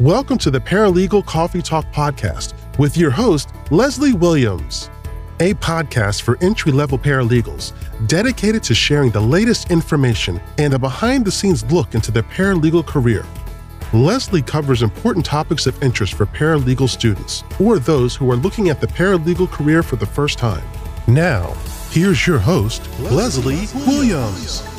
Welcome to the Paralegal Coffee Talk podcast with your host, Leslie Williams, a podcast for entry level paralegals dedicated to sharing the latest information and a behind the scenes look into the paralegal career. Leslie covers important topics of interest for paralegal students or those who are looking at the paralegal career for the first time. Now, here's your host, Leslie, Leslie Williams.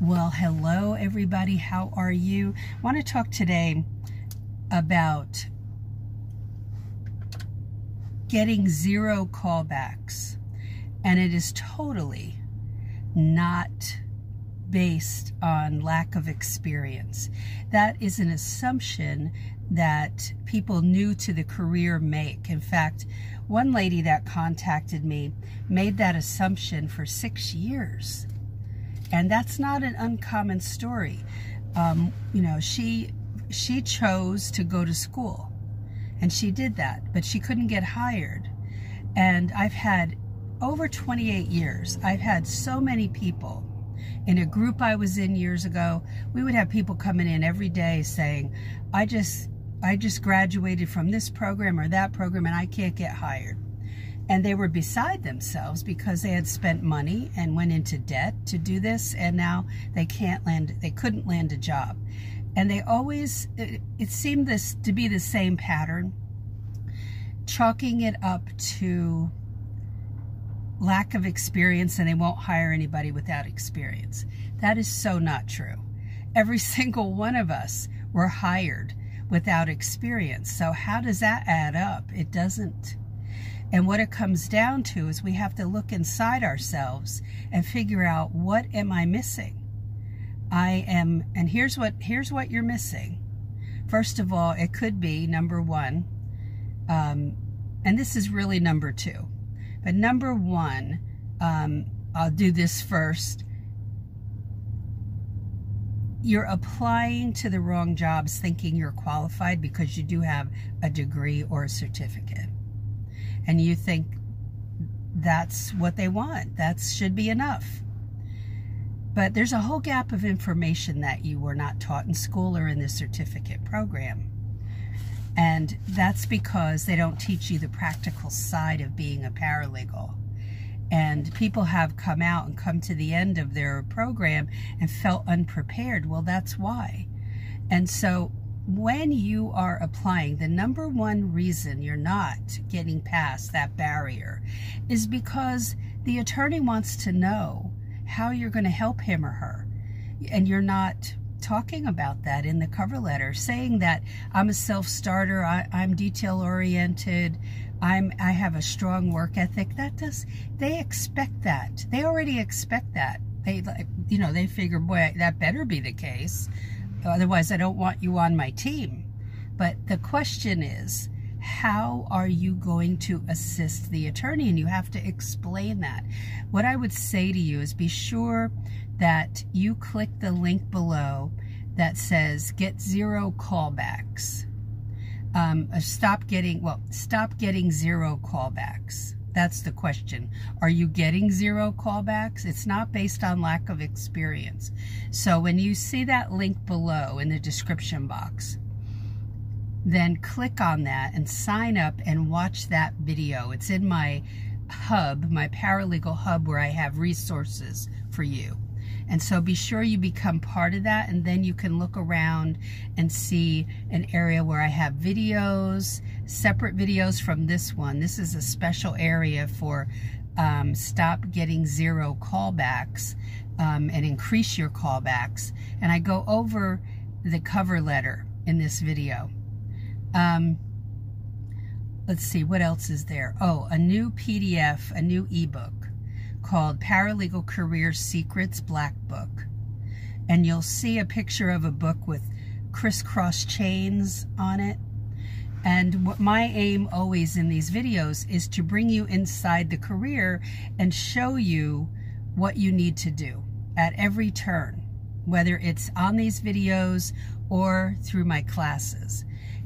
Well, hello everybody. How are you? I want to talk today about getting zero callbacks. And it is totally not based on lack of experience. That is an assumption that people new to the career make. In fact, one lady that contacted me made that assumption for six years and that's not an uncommon story. Um, you know, she she chose to go to school, and she did that, but she couldn't get hired. And I've had over 28 years. I've had so many people in a group I was in years ago. We would have people coming in every day saying, "I just I just graduated from this program or that program, and I can't get hired." And they were beside themselves because they had spent money and went into debt to do this and now they can't land they couldn't land a job. And they always it, it seemed this to be the same pattern chalking it up to lack of experience and they won't hire anybody without experience. That is so not true. Every single one of us were hired without experience. So how does that add up? It doesn't and what it comes down to is we have to look inside ourselves and figure out what am I missing? I am, and here's what, here's what you're missing. First of all, it could be number one, um, and this is really number two. But number one, um, I'll do this first. You're applying to the wrong jobs thinking you're qualified because you do have a degree or a certificate and you think that's what they want. That should be enough. But there's a whole gap of information that you were not taught in school or in the certificate program. And that's because they don't teach you the practical side of being a paralegal. And people have come out and come to the end of their program and felt unprepared. Well, that's why. And so when you are applying, the number one reason you're not getting past that barrier is because the attorney wants to know how you're going to help him or her. And you're not talking about that in the cover letter, saying that I'm a self-starter, I, am detail-oriented, I'm I have a strong work ethic. That does they expect that. They already expect that. They you know, they figure, boy, that better be the case. Otherwise, I don't want you on my team. But the question is, how are you going to assist the attorney? And you have to explain that. What I would say to you is be sure that you click the link below that says get zero callbacks. Um, stop getting, well, stop getting zero callbacks. That's the question. Are you getting zero callbacks? It's not based on lack of experience. So when you see that link below in the description box, then click on that and sign up and watch that video. It's in my hub, my paralegal hub where I have resources for you. And so be sure you become part of that and then you can look around and see an area where I have videos, separate videos from this one. This is a special area for um, stop getting zero callbacks um, and increase your callbacks. And I go over the cover letter in this video. Um, let's see, what else is there? Oh, a new PDF, a new ebook called Paralegal Career Secrets Black Book. and you'll see a picture of a book with crisscross chains on it. And what my aim always in these videos is to bring you inside the career and show you what you need to do at every turn, whether it's on these videos or through my classes.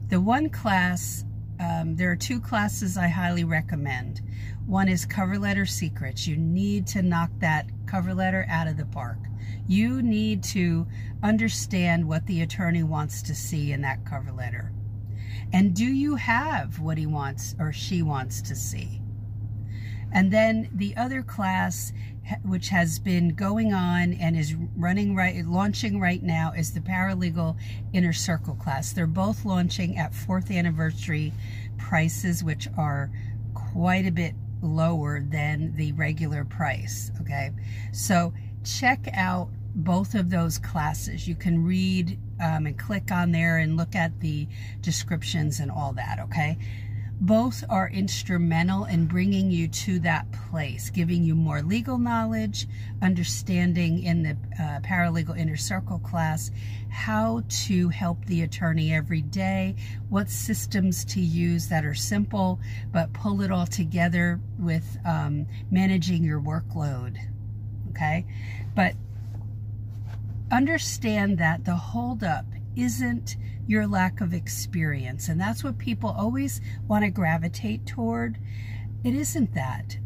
The one class, um, there are two classes I highly recommend. One is cover letter secrets. You need to knock that cover letter out of the park. You need to understand what the attorney wants to see in that cover letter. And do you have what he wants or she wants to see? And then the other class, which has been going on and is running right, launching right now, is the Paralegal Inner Circle class. They're both launching at fourth anniversary prices, which are quite a bit lower than the regular price. Okay, so check out both of those classes. You can read um, and click on there and look at the descriptions and all that, okay? Both are instrumental in bringing you to that place, giving you more legal knowledge, understanding in the uh, paralegal inner circle class how to help the attorney every day, what systems to use that are simple, but pull it all together with um, managing your workload, okay? But understand that the holdup isn't your lack of experience. And that's what people always want to gravitate toward. It isn't that.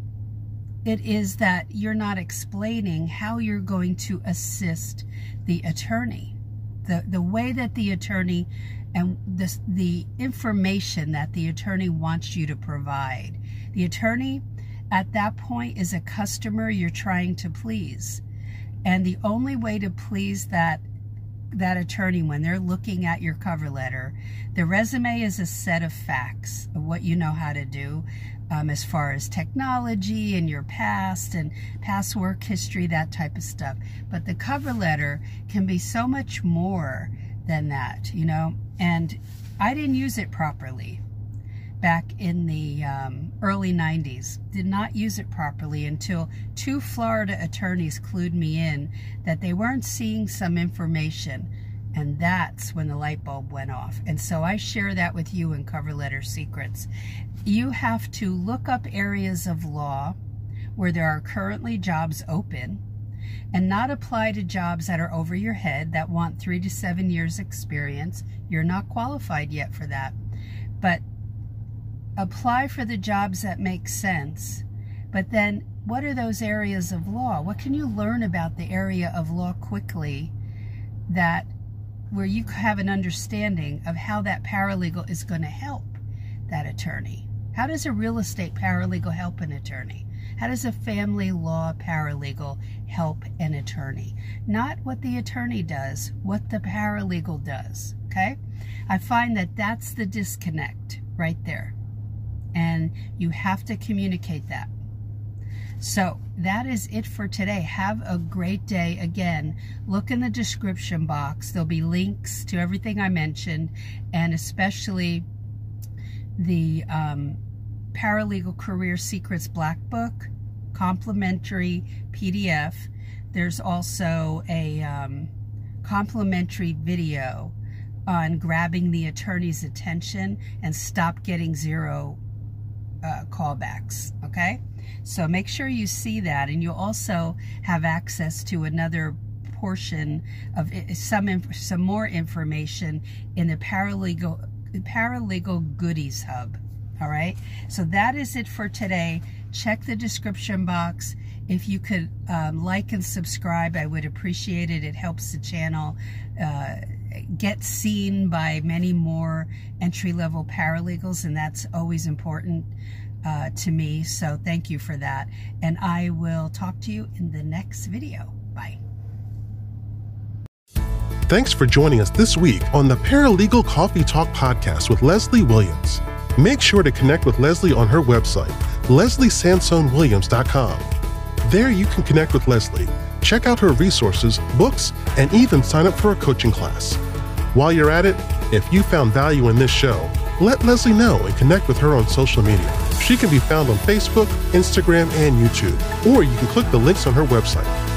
It is that you're not explaining how you're going to assist the attorney. The, the way that the attorney and the, the information that the attorney wants you to provide. The attorney at that point is a customer you're trying to please. And the only way to please that that attorney when they're looking at your cover letter, the resume is a set of facts of what you know how to do um, as far as technology and your past and past work history, that type of stuff. But the cover letter can be so much more than that, you know, and I didn't use it properly back in the um, early 90s. Did not use it properly until two Florida attorneys clued me in that they weren't seeing some information. And that's when the light bulb went off. And so I share that with you in Cover Letter Secrets. You have to look up areas of law where there are currently jobs open and not apply to jobs that are over your head that want three to seven years experience. You're not qualified yet for that. But apply for the jobs that make sense. But then, what are those areas of law? What can you learn about the area of law quickly that where you have an understanding of how that paralegal is going to help that attorney? How does a real estate paralegal help an attorney? How does a family law paralegal help an attorney? Not what the attorney does, what the paralegal does, okay? I find that that's the disconnect right there and you have to communicate that. So that is it for today. Have a great day. Again, look in the description box. There'll be links to everything I mentioned and especially the um, Paralegal Career Secrets Black Book, complimentary PDF. There's also a um, complimentary video on grabbing the attorney's attention and stop getting zero uh, callbacks, okay? So make sure you see that, and you'll also have access to another portion of some some more information in the paralegal paralegal goodies hub. All right, so that is it for today. Check the description box. If you could um, like and subscribe, I would appreciate it. It helps the channel. Uh, get seen by many more entry-level paralegals, and that's always important uh, to me. So thank you for that. And I will talk to you in the next video. Bye. Thanks for joining us this week on the Paralegal Coffee Talk podcast with Leslie Williams. Make sure to connect with Leslie on her website, lesliesansonewilliams.com. There you can connect with Leslie, check out her resources, books, and even sign up for a coaching class. While you're at it, if you found value in this show, let Leslie know and connect with her on social media. She can be found on Facebook, Instagram, and YouTube, or you can click the links on her website